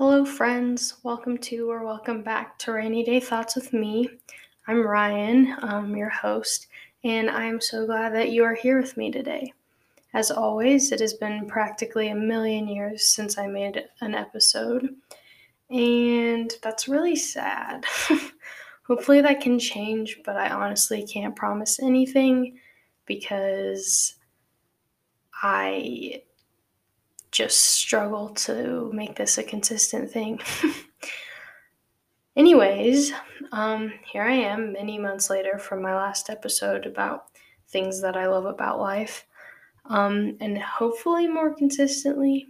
Hello, friends. Welcome to or welcome back to Rainy Day Thoughts with me. I'm Ryan, um, your host, and I'm so glad that you are here with me today. As always, it has been practically a million years since I made an episode, and that's really sad. Hopefully, that can change, but I honestly can't promise anything because I just struggle to make this a consistent thing. Anyways, um, here I am many months later from my last episode about things that I love about life. Um, and hopefully more consistently.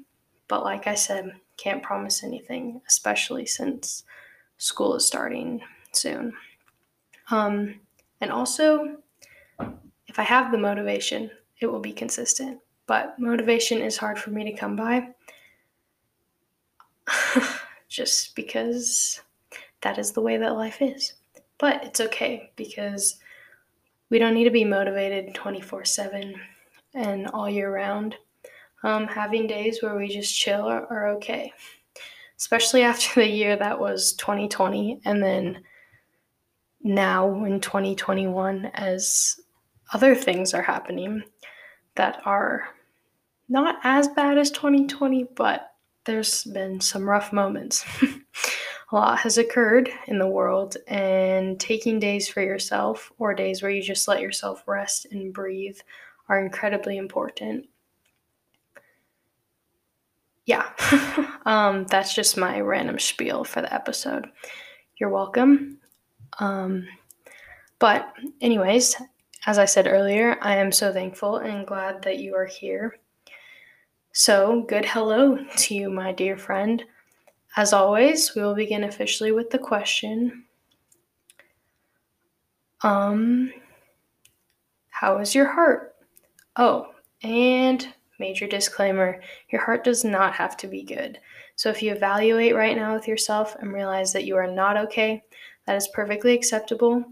But like I said, can't promise anything, especially since school is starting soon. Um, and also, if I have the motivation, it will be consistent but motivation is hard for me to come by just because that is the way that life is. But it's okay because we don't need to be motivated 24 7 and all year round. Um, having days where we just chill are, are okay, especially after the year that was 2020 and then now in 2021 as other things are happening that are not as bad as 2020, but there's been some rough moments. a lot has occurred in the world, and taking days for yourself or days where you just let yourself rest and breathe are incredibly important. Yeah, um, that's just my random spiel for the episode. You're welcome. Um, but, anyways, as I said earlier, I am so thankful and glad that you are here. So, good hello to you, my dear friend. As always, we will begin officially with the question Um, how is your heart? Oh, and major disclaimer your heart does not have to be good. So, if you evaluate right now with yourself and realize that you are not okay, that is perfectly acceptable.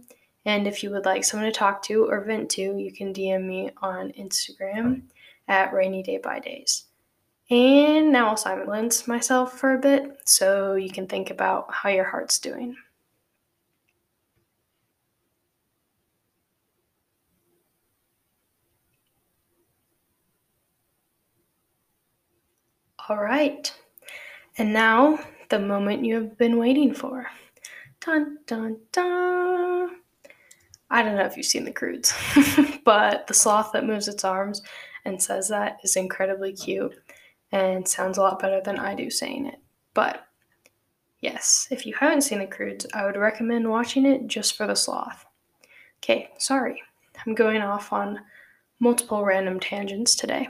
And if you would like someone to talk to or vent to, you can DM me on Instagram at rainy day by days. And now I'll silence myself for a bit so you can think about how your heart's doing. All right. And now the moment you have been waiting for. Dun dun dun. I don't know if you've seen the Croods, but the sloth that moves its arms and says that is incredibly cute and sounds a lot better than I do saying it. But yes, if you haven't seen The Croods, I would recommend watching it just for the sloth. Okay, sorry. I'm going off on multiple random tangents today.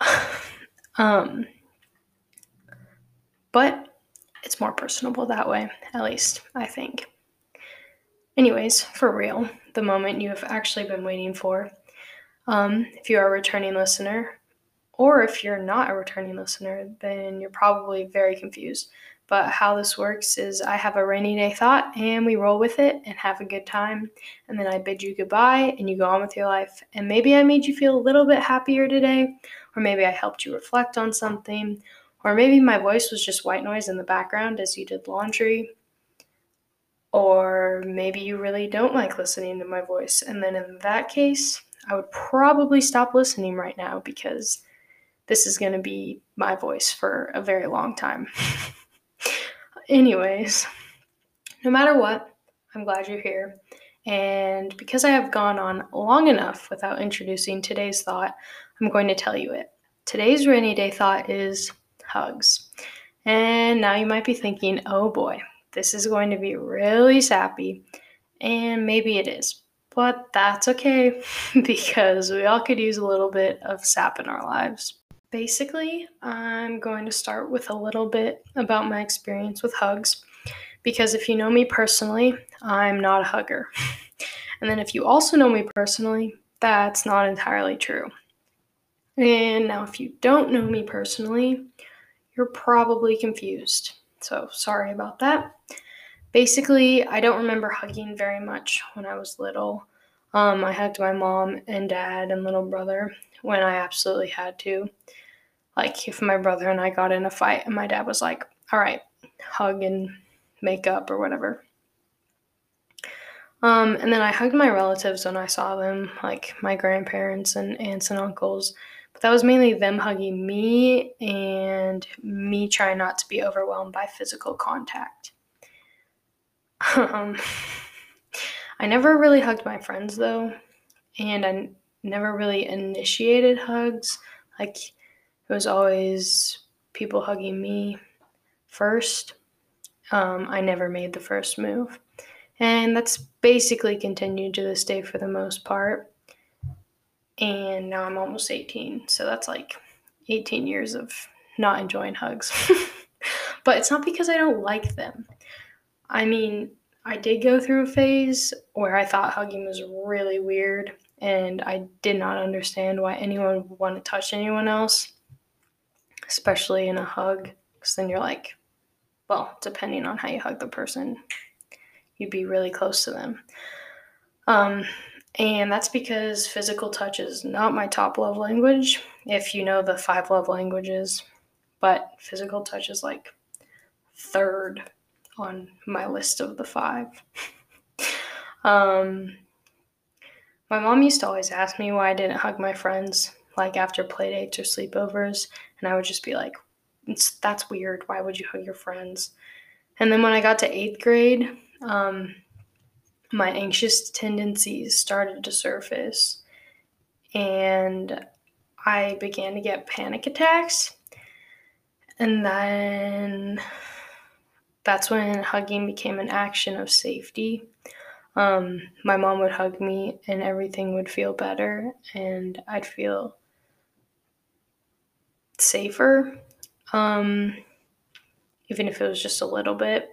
um, but it's more personable that way, at least, I think. Anyways, for real, the moment you have actually been waiting for. Um, if you are a returning listener, or if you're not a returning listener, then you're probably very confused. But how this works is I have a rainy day thought and we roll with it and have a good time. And then I bid you goodbye and you go on with your life. And maybe I made you feel a little bit happier today, or maybe I helped you reflect on something, or maybe my voice was just white noise in the background as you did laundry. Or maybe you really don't like listening to my voice. And then in that case, I would probably stop listening right now because this is going to be my voice for a very long time. Anyways, no matter what, I'm glad you're here. And because I have gone on long enough without introducing today's thought, I'm going to tell you it. Today's rainy day thought is hugs. And now you might be thinking, oh boy, this is going to be really sappy. And maybe it is. But that's okay because we all could use a little bit of sap in our lives. Basically, I'm going to start with a little bit about my experience with hugs because if you know me personally, I'm not a hugger. And then if you also know me personally, that's not entirely true. And now, if you don't know me personally, you're probably confused. So, sorry about that. Basically, I don't remember hugging very much when I was little. Um, I hugged my mom and dad and little brother when I absolutely had to. Like if my brother and I got in a fight and my dad was like, all right, hug and make up or whatever. Um, and then I hugged my relatives when I saw them, like my grandparents and aunts and uncles. But that was mainly them hugging me and me trying not to be overwhelmed by physical contact. Um, I never really hugged my friends though, and I never really initiated hugs. Like it was always people hugging me first. Um, I never made the first move. And that's basically continued to this day for the most part. And now I'm almost 18. So that's like 18 years of not enjoying hugs. but it's not because I don't like them. I mean, I did go through a phase where I thought hugging was really weird and I did not understand why anyone would want to touch anyone else, especially in a hug, because then you're like, well, depending on how you hug the person, you'd be really close to them. Um, and that's because physical touch is not my top love language, if you know the five love languages, but physical touch is like third on my list of the five. um, my mom used to always ask me why I didn't hug my friends, like after play dates or sleepovers, and I would just be like, that's weird. Why would you hug your friends? And then when I got to eighth grade, um, my anxious tendencies started to surface, and I began to get panic attacks. And then that's when hugging became an action of safety. Um, my mom would hug me and everything would feel better and I'd feel safer, um, even if it was just a little bit.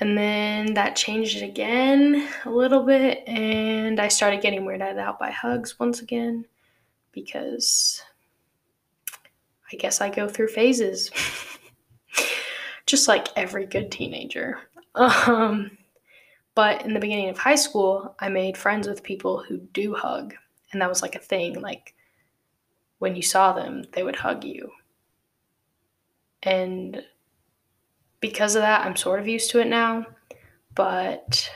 And then that changed again a little bit, and I started getting weirded out by hugs once again because I guess I go through phases, just like every good teenager. Um, but in the beginning of high school, I made friends with people who do hug. And that was like a thing. Like when you saw them, they would hug you. And because of that, I'm sort of used to it now. But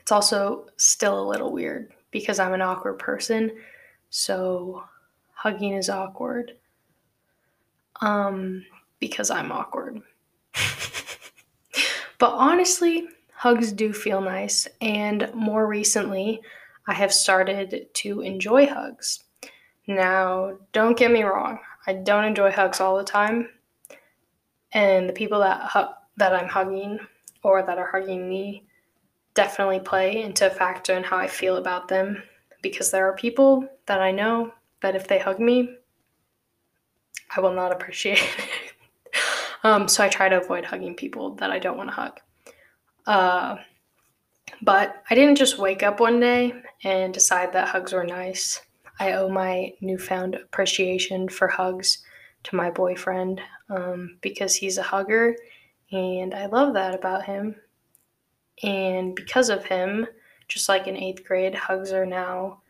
it's also still a little weird because I'm an awkward person. So hugging is awkward. Um, because I'm awkward. but honestly, hugs do feel nice, and more recently, I have started to enjoy hugs. Now, don't get me wrong, I don't enjoy hugs all the time, and the people that hu- that I'm hugging or that are hugging me definitely play into a factor in how I feel about them because there are people that I know that if they hug me, I will not appreciate it. um, so I try to avoid hugging people that I don't want to hug. Uh, but I didn't just wake up one day and decide that hugs were nice. I owe my newfound appreciation for hugs to my boyfriend um, because he's a hugger and I love that about him. And because of him, just like in eighth grade, hugs are now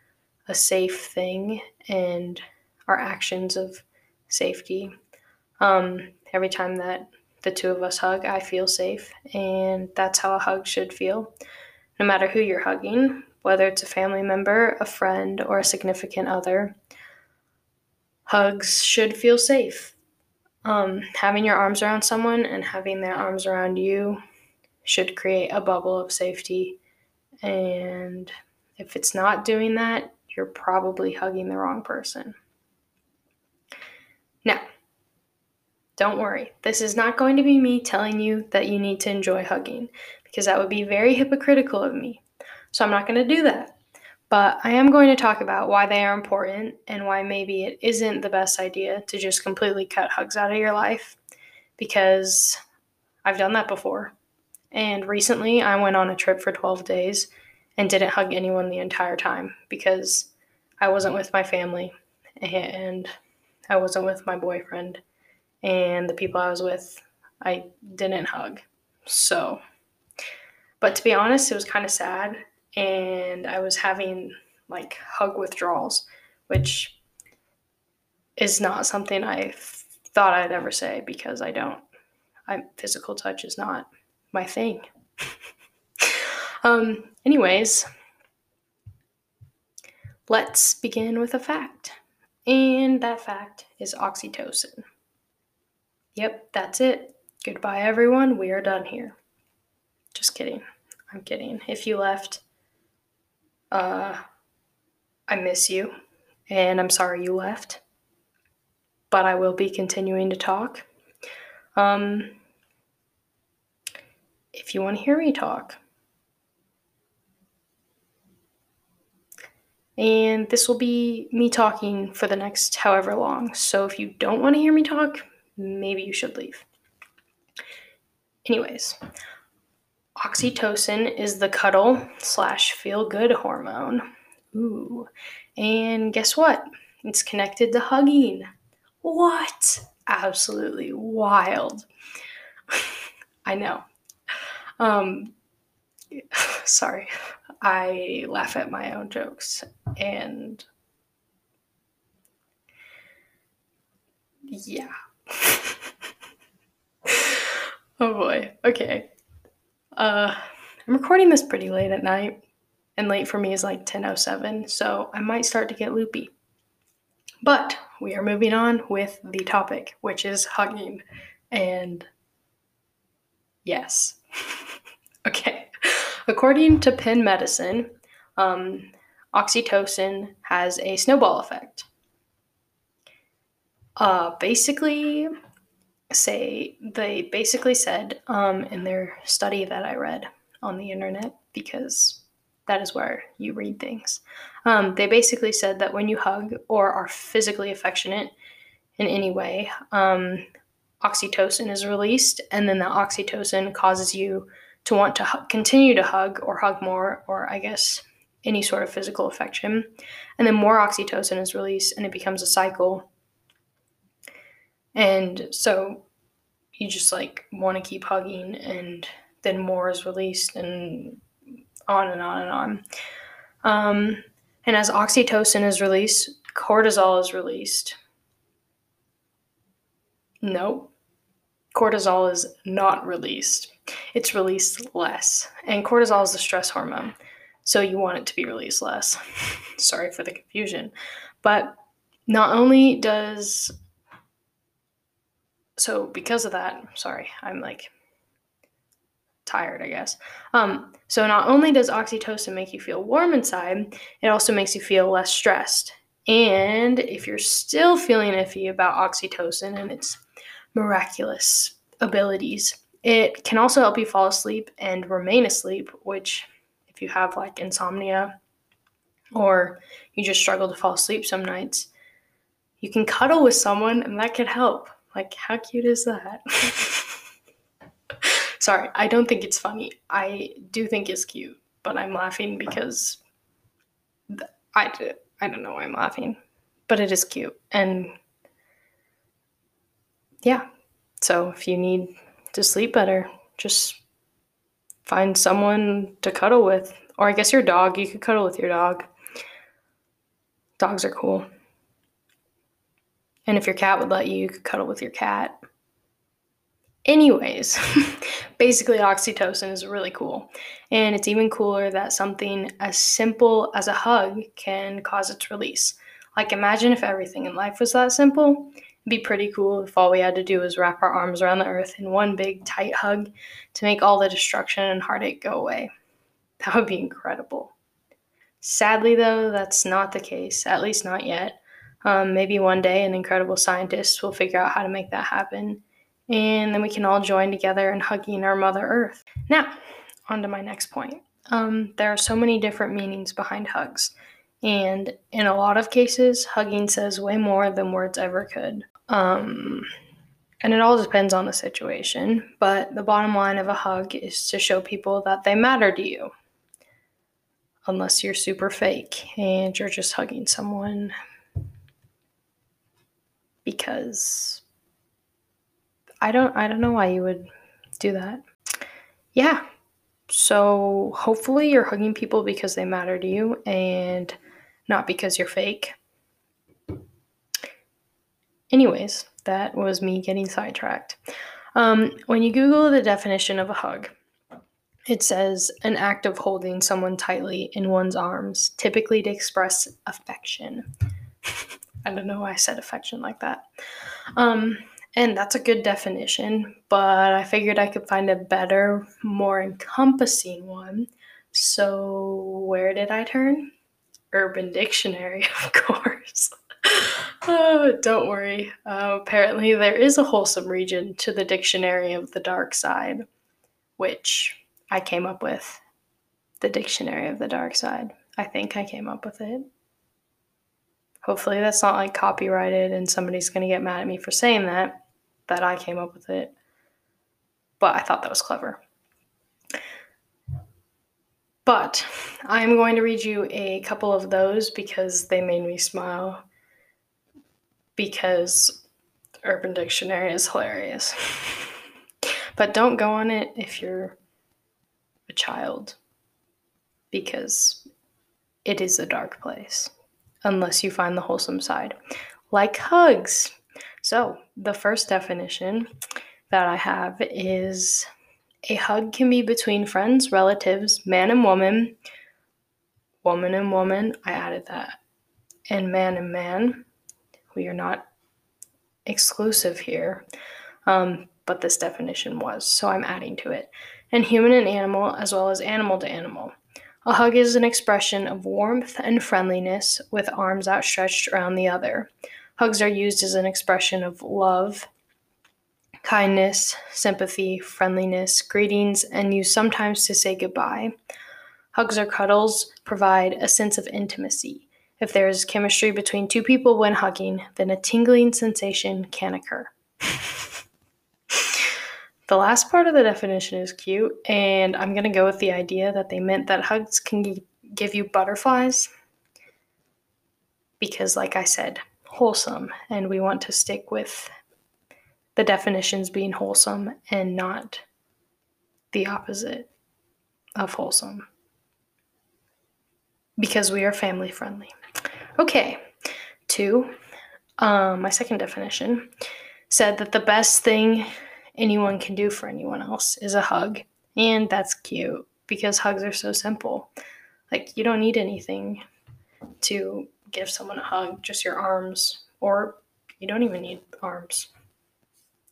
a safe thing and are actions of safety. Um, every time that the two of us hug, I feel safe. And that's how a hug should feel. No matter who you're hugging, whether it's a family member, a friend, or a significant other, hugs should feel safe. Um, having your arms around someone and having their arms around you should create a bubble of safety. And if it's not doing that, you're probably hugging the wrong person. Now, don't worry, this is not going to be me telling you that you need to enjoy hugging, because that would be very hypocritical of me. So I'm not going to do that. But I am going to talk about why they are important and why maybe it isn't the best idea to just completely cut hugs out of your life, because I've done that before. And recently I went on a trip for 12 days and didn't hug anyone the entire time because I wasn't with my family and I wasn't with my boyfriend and the people I was with, I didn't hug. So, but to be honest, it was kind of sad, and I was having like hug withdrawals, which is not something I thought I'd ever say because I don't. I physical touch is not my thing. um, anyways, let's begin with a fact. And that fact is oxytocin. Yep, that's it. Goodbye, everyone. We are done here. Just kidding. I'm kidding. If you left, uh, I miss you, and I'm sorry you left. But I will be continuing to talk. Um, if you want to hear me talk. And this will be me talking for the next however long. So if you don't want to hear me talk, maybe you should leave. Anyways, oxytocin is the cuddle slash feel good hormone. Ooh. And guess what? It's connected to hugging. What? Absolutely wild. I know. Um, sorry. I laugh at my own jokes and yeah. oh boy. Okay. Uh I'm recording this pretty late at night and late for me is like 10:07, so I might start to get loopy. But we are moving on with the topic, which is hugging and yes. okay. According to Penn Medicine, um, oxytocin has a snowball effect. Uh, basically, say they basically said um, in their study that I read on the internet because that is where you read things. Um, they basically said that when you hug or are physically affectionate in any way, um, oxytocin is released, and then that oxytocin causes you to want to hu- continue to hug or hug more, or I guess any sort of physical affection. And then more oxytocin is released and it becomes a cycle. And so you just like want to keep hugging, and then more is released, and on and on and on. Um, and as oxytocin is released, cortisol is released. No, cortisol is not released it's released less. And cortisol is the stress hormone. So you want it to be released less. Sorry for the confusion. But not only does so because of that, sorry, I'm like tired, I guess. Um, so not only does oxytocin make you feel warm inside, it also makes you feel less stressed. And if you're still feeling iffy about oxytocin and its miraculous abilities, it can also help you fall asleep and remain asleep, which, if you have like insomnia or you just struggle to fall asleep some nights, you can cuddle with someone and that could help. Like, how cute is that? Sorry, I don't think it's funny. I do think it's cute, but I'm laughing because I, I don't know why I'm laughing, but it is cute. And yeah, so if you need to sleep better. Just find someone to cuddle with. Or I guess your dog, you could cuddle with your dog. Dogs are cool. And if your cat would let you, you could cuddle with your cat. Anyways, basically, oxytocin is really cool. And it's even cooler that something as simple as a hug can cause its release. Like, imagine if everything in life was that simple It'd be pretty cool if all we had to do was wrap our arms around the earth in one big tight hug to make all the destruction and heartache go away. That would be incredible. Sadly, though, that's not the case, at least not yet. Um, maybe one day an incredible scientist will figure out how to make that happen, and then we can all join together in hugging our Mother Earth. Now, on to my next point. Um, there are so many different meanings behind hugs, and in a lot of cases, hugging says way more than words ever could. Um, and it all depends on the situation, but the bottom line of a hug is to show people that they matter to you. Unless you're super fake and you're just hugging someone because I don't I don't know why you would do that. Yeah. So hopefully you're hugging people because they matter to you and not because you're fake. anyways, that was me getting sidetracked. Um, when you Google the definition of a hug, it says an act of holding someone tightly in one's arms, typically to express affection. I don't know why I said affection like that. Um, and that's a good definition, but I figured I could find a better, more encompassing one. So, where did I turn? Urban Dictionary, of course. oh, don't worry. Uh, apparently, there is a wholesome region to the Dictionary of the Dark Side, which I came up with. The Dictionary of the Dark Side. I think I came up with it. Hopefully, that's not like copyrighted and somebody's going to get mad at me for saying that, that I came up with it. But I thought that was clever. But I'm going to read you a couple of those because they made me smile. Because Urban Dictionary is hilarious. but don't go on it if you're a child because it is a dark place unless you find the wholesome side, like hugs. So, the first definition that I have is a hug can be between friends, relatives, man and woman, woman and woman. I added that. And man and man. We are not exclusive here, um, but this definition was, so I'm adding to it. And human and animal, as well as animal to animal. A hug is an expression of warmth and friendliness with arms outstretched around the other. Hugs are used as an expression of love, kindness, sympathy, friendliness, greetings, and used sometimes to say goodbye. Hugs or cuddles provide a sense of intimacy. If there is chemistry between two people when hugging, then a tingling sensation can occur. The last part of the definition is cute, and I'm going to go with the idea that they meant that hugs can g- give you butterflies because, like I said, wholesome, and we want to stick with the definitions being wholesome and not the opposite of wholesome because we are family friendly. Okay, two, um, my second definition said that the best thing anyone can do for anyone else is a hug. And that's cute because hugs are so simple. Like, you don't need anything to give someone a hug, just your arms, or you don't even need arms.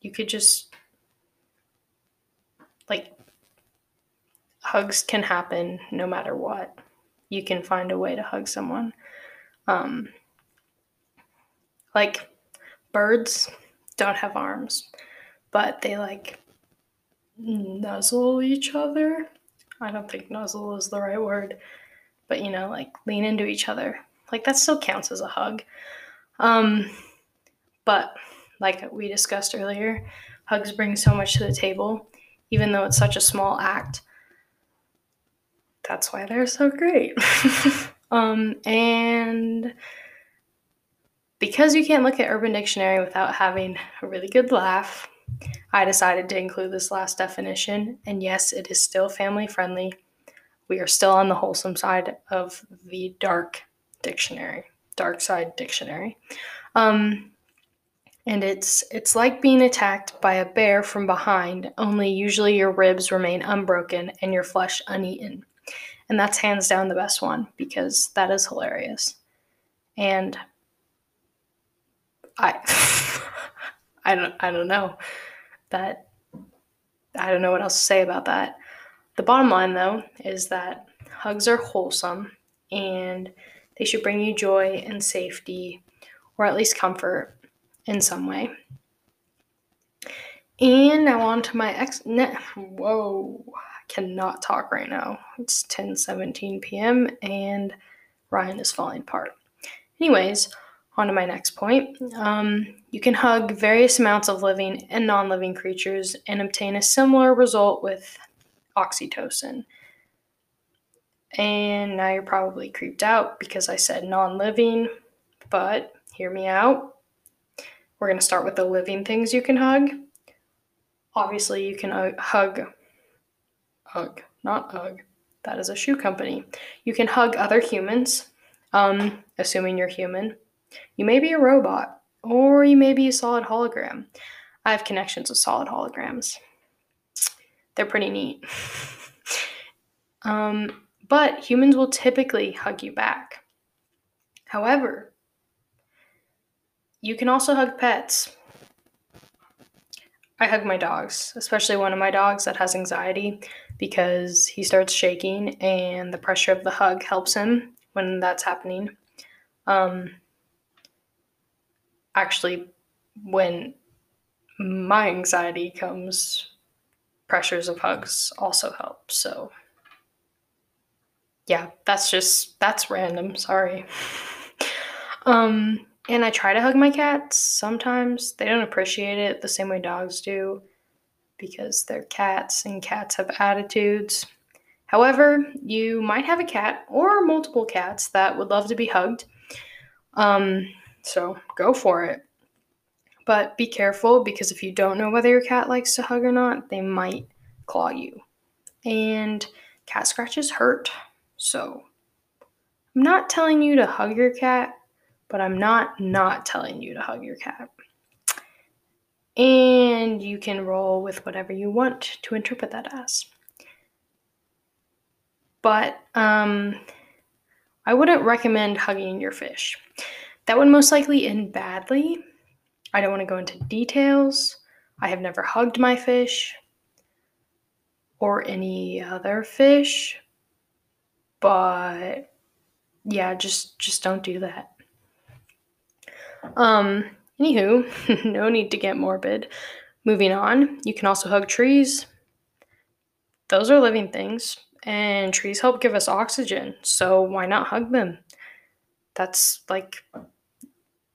You could just, like, hugs can happen no matter what. You can find a way to hug someone. Um, like, birds don't have arms but they like nuzzle each other. I don't think nuzzle is the right word, but you know, like lean into each other. Like that still counts as a hug. Um, but like we discussed earlier, hugs bring so much to the table, even though it's such a small act. That's why they're so great. um, and because you can't look at Urban Dictionary without having a really good laugh, I decided to include this last definition, and yes, it is still family friendly. We are still on the wholesome side of the dark dictionary, dark side dictionary. Um, and it's it's like being attacked by a bear from behind, only usually your ribs remain unbroken and your flesh uneaten. And that's hands down the best one because that is hilarious. And I I don't I don't know that I don't know what else to say about that. The bottom line, though, is that hugs are wholesome and they should bring you joy and safety, or at least comfort in some way. And now on to my ex. Ne- Whoa, I cannot talk right now. It's 10 17 p.m. and Ryan is falling apart. Anyways, on to my next point. Um, you can hug various amounts of living and non living creatures and obtain a similar result with oxytocin. And now you're probably creeped out because I said non living, but hear me out. We're going to start with the living things you can hug. Obviously, you can hug, hug, not Ugg. That is a shoe company. You can hug other humans, um, assuming you're human. You may be a robot, or you may be a solid hologram. I have connections with solid holograms. They're pretty neat. um, but humans will typically hug you back. However, you can also hug pets. I hug my dogs, especially one of my dogs that has anxiety because he starts shaking and the pressure of the hug helps him when that's happening. Um, actually, when my anxiety comes, pressures of hugs also help. So, yeah, that's just that's random. Sorry. um, and I try to hug my cats. Sometimes they don't appreciate it the same way dogs do because they're cats and cats have attitudes. However, you might have a cat or multiple cats that would love to be hugged. Um, so go for it. But be careful because if you don't know whether your cat likes to hug or not, they might claw you. And cat scratches hurt. So I'm not telling you to hug your cat, but I'm not not telling you to hug your cat. And you can roll with whatever you want to interpret that as. But um, I wouldn't recommend hugging your fish. That would most likely end badly. I don't want to go into details. I have never hugged my fish or any other fish. But yeah, just just don't do that. Um anywho, no need to get morbid. Moving on, you can also hug trees. Those are living things and trees help give us oxygen, so why not hug them? That's like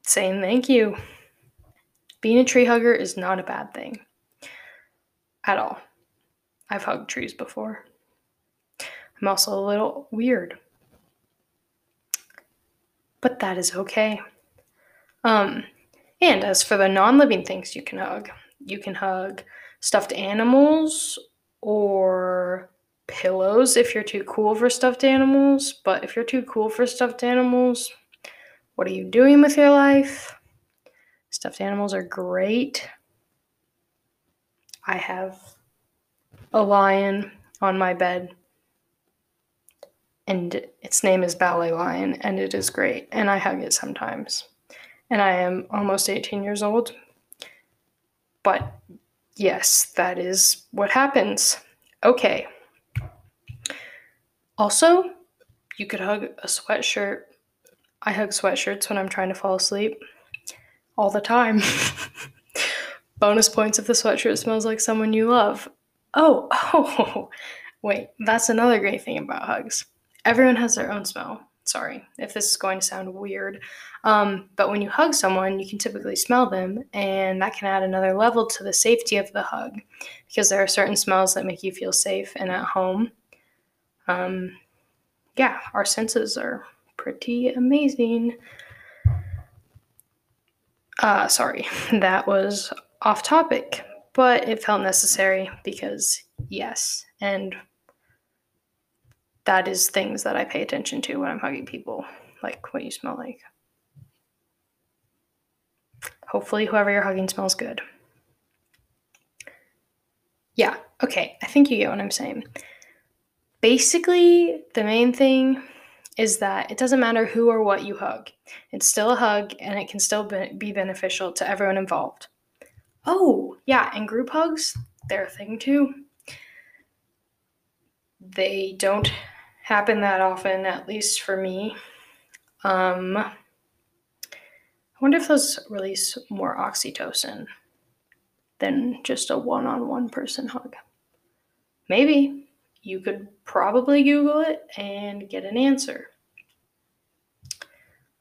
saying thank you. Being a tree hugger is not a bad thing at all. I've hugged trees before. I'm also a little weird. But that is okay. Um, and as for the non living things you can hug, you can hug stuffed animals or pillows if you're too cool for stuffed animals. But if you're too cool for stuffed animals, what are you doing with your life? Stuffed animals are great. I have a lion on my bed, and its name is Ballet Lion, and it is great, and I hug it sometimes. And I am almost 18 years old. But yes, that is what happens. Okay. Also, you could hug a sweatshirt. I hug sweatshirts when I'm trying to fall asleep all the time. Bonus points if the sweatshirt smells like someone you love. Oh, oh, wait, that's another great thing about hugs. Everyone has their own smell. Sorry if this is going to sound weird. Um, but when you hug someone, you can typically smell them, and that can add another level to the safety of the hug because there are certain smells that make you feel safe and at home um, yeah, our senses are pretty amazing. Uh, sorry, that was off topic, but it felt necessary because, yes, and that is things that I pay attention to when I'm hugging people, like what you smell like. Hopefully, whoever you're hugging smells good. Yeah, okay, I think you get what I'm saying basically, the main thing is that it doesn't matter who or what you hug. It's still a hug and it can still be beneficial to everyone involved. Oh, yeah, and group hugs, they're a thing too. They don't happen that often, at least for me. Um, I wonder if those release more oxytocin than just a one on one person hug. Maybe you could probably Google it and get an answer.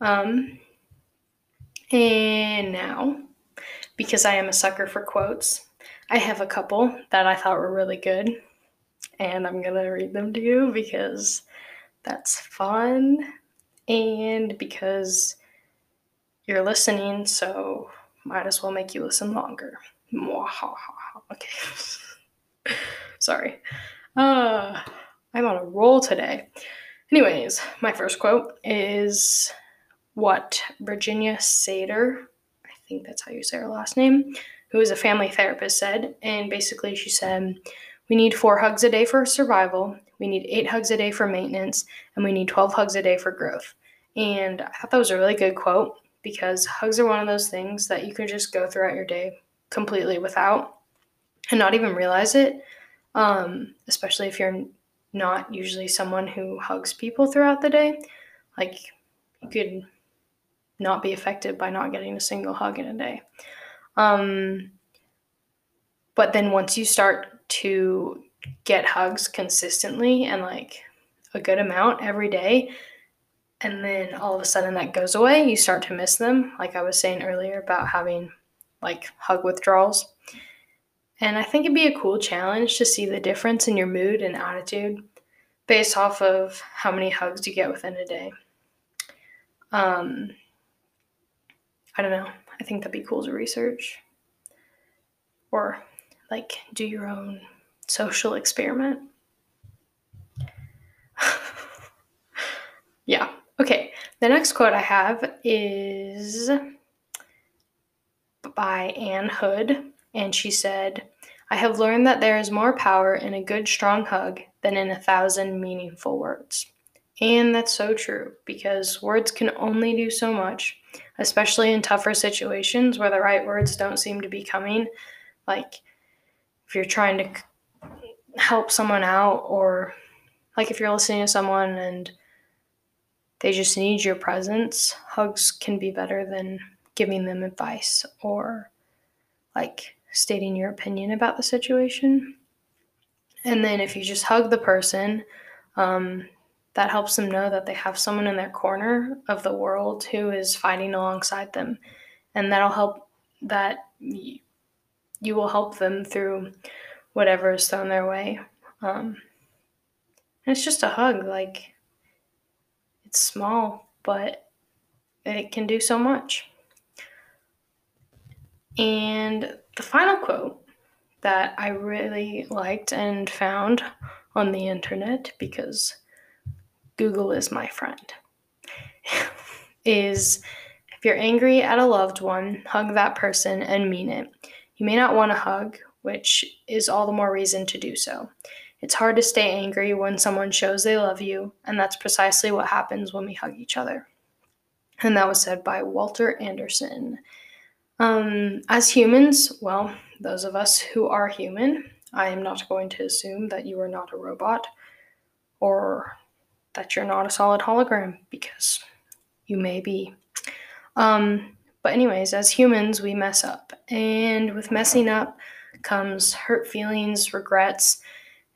Um, and now, because I am a sucker for quotes, I have a couple that I thought were really good, and I'm gonna read them to you because that's fun and because you're listening, so might as well make you listen longer. Okay. Sorry. Uh, I'm on a roll today. Anyways, my first quote is what Virginia Satir, I think that's how you say her last name, who is a family therapist, said. And basically, she said, We need four hugs a day for survival, we need eight hugs a day for maintenance, and we need 12 hugs a day for growth. And I thought that was a really good quote because hugs are one of those things that you can just go throughout your day completely without and not even realize it, um, especially if you're not usually someone who hugs people throughout the day. Like, you could not be affected by not getting a single hug in a day. Um, but then once you start to get hugs consistently and like a good amount every day, and then all of a sudden that goes away, you start to miss them. Like I was saying earlier about having like hug withdrawals. And I think it'd be a cool challenge to see the difference in your mood and attitude based off of how many hugs you get within a day. Um, I don't know. I think that'd be cool to research. Or like do your own social experiment. yeah. Okay. The next quote I have is by Ann Hood, and she said, I have learned that there is more power in a good, strong hug than in a thousand meaningful words. And that's so true because words can only do so much, especially in tougher situations where the right words don't seem to be coming. Like if you're trying to help someone out, or like if you're listening to someone and they just need your presence, hugs can be better than giving them advice or like stating your opinion about the situation. And then if you just hug the person, um, that helps them know that they have someone in their corner of the world who is fighting alongside them. And that'll help that you, you will help them through whatever is thrown their way. Um, it's just a hug. Like, it's small, but it can do so much. And the final quote that I really liked and found on the internet because Google is my friend is if you're angry at a loved one, hug that person and mean it. You may not want to hug, which is all the more reason to do so. It's hard to stay angry when someone shows they love you, and that's precisely what happens when we hug each other. And that was said by Walter Anderson. Um, as humans, well, those of us who are human, I am not going to assume that you are not a robot or that you're not a solid hologram because you may be. Um, but, anyways, as humans, we mess up. And with messing up comes hurt feelings, regrets,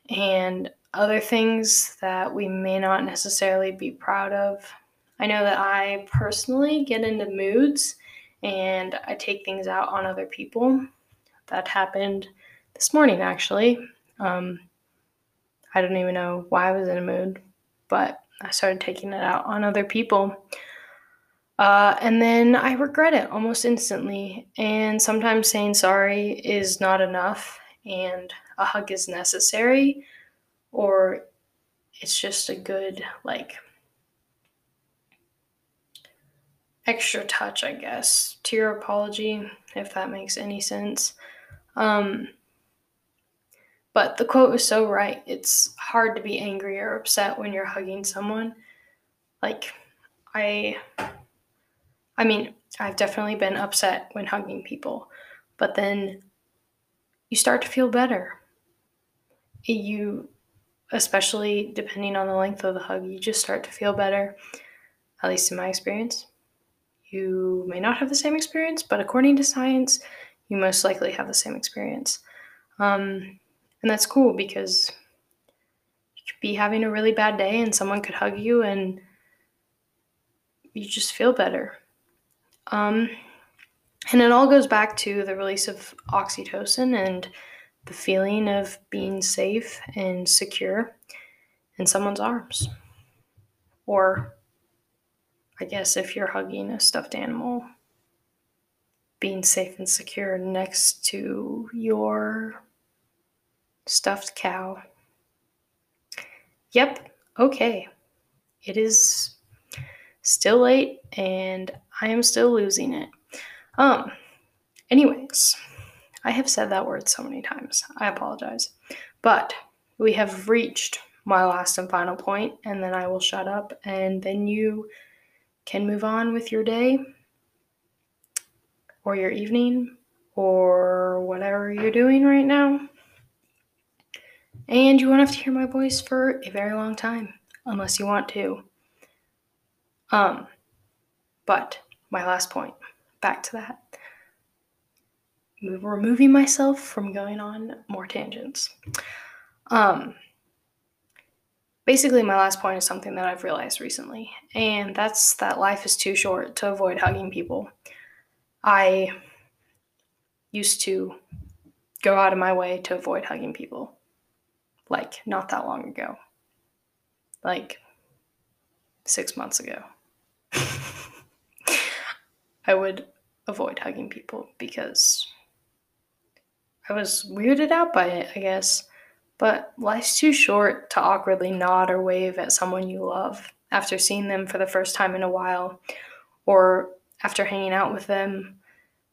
and other things that we may not necessarily be proud of. I know that I personally get into moods and I take things out on other people. That happened this morning, actually. Um, I don't even know why I was in a mood, but I started taking it out on other people. Uh, and then I regret it almost instantly. And sometimes saying sorry is not enough, and a hug is necessary, or it's just a good, like, extra touch, I guess, to your apology, if that makes any sense. Um, but the quote was so right. It's hard to be angry or upset when you're hugging someone. Like, I, I mean, I've definitely been upset when hugging people, but then you start to feel better. You, especially depending on the length of the hug, you just start to feel better, at least in my experience. You may not have the same experience, but according to science, you most likely have the same experience. Um, and that's cool because you could be having a really bad day and someone could hug you and you just feel better. Um, and it all goes back to the release of oxytocin and the feeling of being safe and secure in someone's arms. Or, I guess, if you're hugging a stuffed animal, being safe and secure next to your stuffed cow. Yep, okay. It is still late and I am still losing it. Um, anyways, I have said that word so many times. I apologize. But we have reached my last and final point, and then I will shut up, and then you can move on with your day or your evening or whatever you're doing right now. And you won't have to hear my voice for a very long time unless you want to. Um, but my last point, back to that. Removing myself from going on more tangents. Um, basically, my last point is something that I've realized recently, and that's that life is too short to avoid hugging people. I used to go out of my way to avoid hugging people, like not that long ago, like six months ago. I would avoid hugging people because I was weirded out by it, I guess. But life's too short to awkwardly nod or wave at someone you love after seeing them for the first time in a while or after hanging out with them.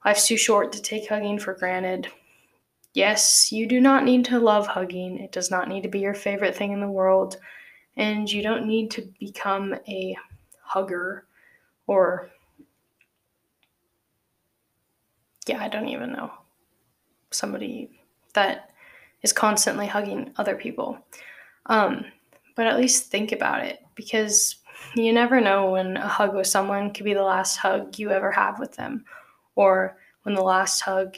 Life's too short to take hugging for granted. Yes, you do not need to love hugging. It does not need to be your favorite thing in the world. And you don't need to become a hugger or yeah, I don't even know. Somebody that is constantly hugging other people. Um, but at least think about it because you never know when a hug with someone could be the last hug you ever have with them, or when the last hug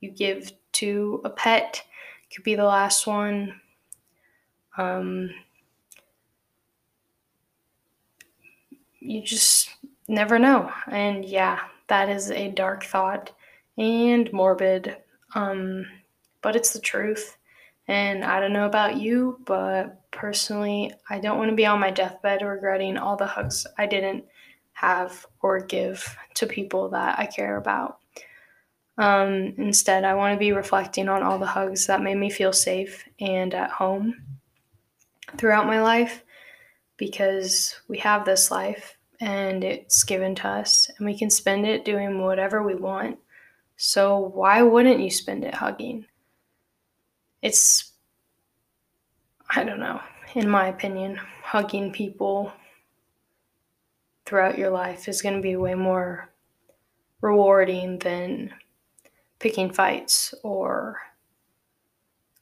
you give to a pet could be the last one. Um, you just never know. And yeah, that is a dark thought and morbid. Um, but it's the truth. And I don't know about you, but personally, I don't want to be on my deathbed regretting all the hugs I didn't have or give to people that I care about. Um, instead, I want to be reflecting on all the hugs that made me feel safe and at home throughout my life because we have this life and it's given to us and we can spend it doing whatever we want so why wouldn't you spend it hugging? It's, I don't know, in my opinion, hugging people throughout your life is going to be way more rewarding than picking fights or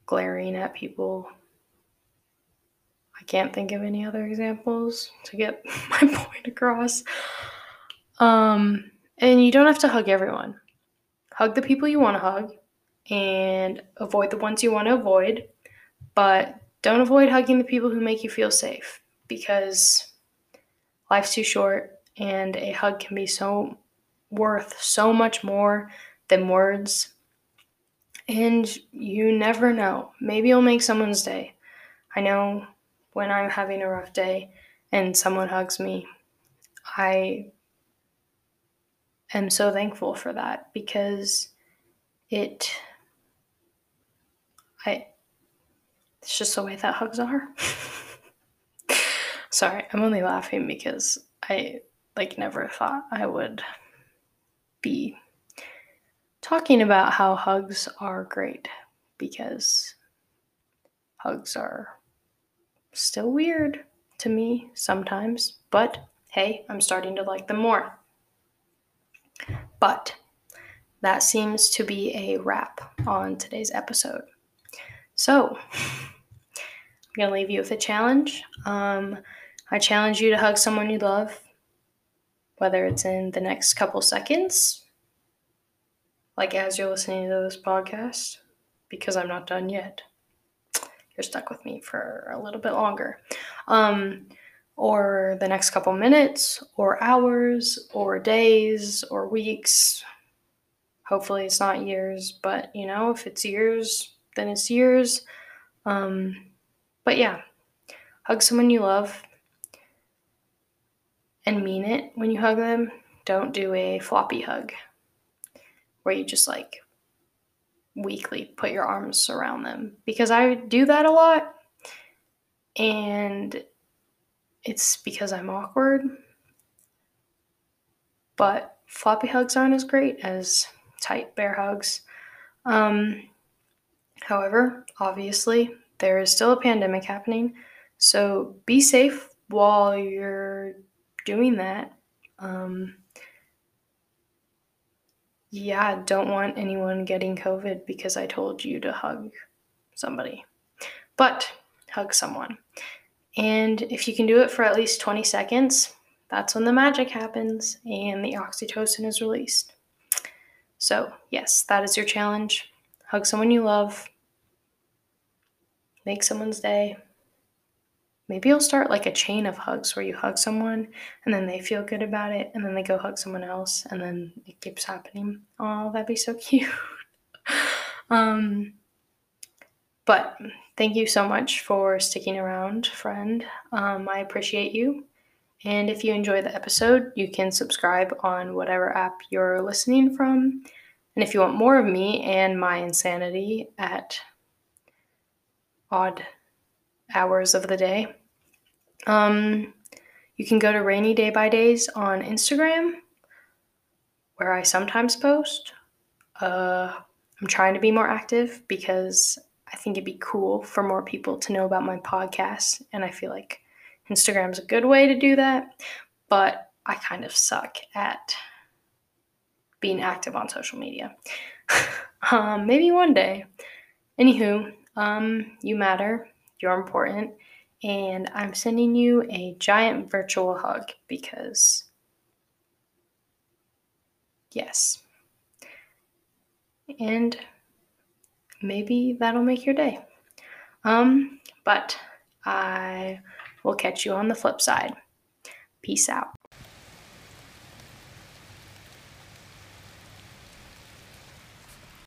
glaring at people. I can't think of any other examples to get my point across. Um, and you don't have to hug everyone hug the people you want to hug and avoid the ones you want to avoid, but don't avoid hugging the people who make you feel safe because life's too short and a hug can be so worth so much more than words. And you never know. Maybe you'll make someone's day. I know when I'm having a rough day and someone hugs me, I am so thankful for that because it I it's just the way that hugs are. Sorry, I'm only laughing because I like never thought I would be talking about how hugs are great because hugs are still weird to me sometimes, but hey, I'm starting to like them more. But that seems to be a wrap on today's episode. So, I'm going to leave you with a challenge. Um, I challenge you to hug someone you love, whether it's in the next couple seconds, like as you're listening to this podcast, because I'm not done yet. You're stuck with me for a little bit longer. Um, or the next couple minutes, or hours, or days, or weeks. Hopefully, it's not years, but you know, if it's years, then it's years. Um, but yeah, hug someone you love and mean it when you hug them. Don't do a floppy hug where you just like weakly put your arms around them because I do that a lot. And it's because I'm awkward. But floppy hugs aren't as great as tight bear hugs. Um, however, obviously, there is still a pandemic happening, so be safe while you're doing that. Um, yeah, don't want anyone getting COVID because I told you to hug somebody. But hug someone. And if you can do it for at least 20 seconds, that's when the magic happens and the oxytocin is released. So, yes, that is your challenge. Hug someone you love, make someone's day. Maybe you'll start like a chain of hugs where you hug someone and then they feel good about it and then they go hug someone else and then it keeps happening. Oh, that'd be so cute. um, but thank you so much for sticking around, friend. Um, I appreciate you. And if you enjoy the episode, you can subscribe on whatever app you're listening from. And if you want more of me and my insanity at odd hours of the day, um, you can go to Rainy Day by Days on Instagram, where I sometimes post. Uh, I'm trying to be more active because I think it'd be cool for more people to know about my podcast, and I feel like Instagram's a good way to do that, but I kind of suck at being active on social media. um, maybe one day. Anywho, um, you matter, you're important, and I'm sending you a giant virtual hug because, yes. And maybe that'll make your day. Um, but I will catch you on the flip side. Peace out.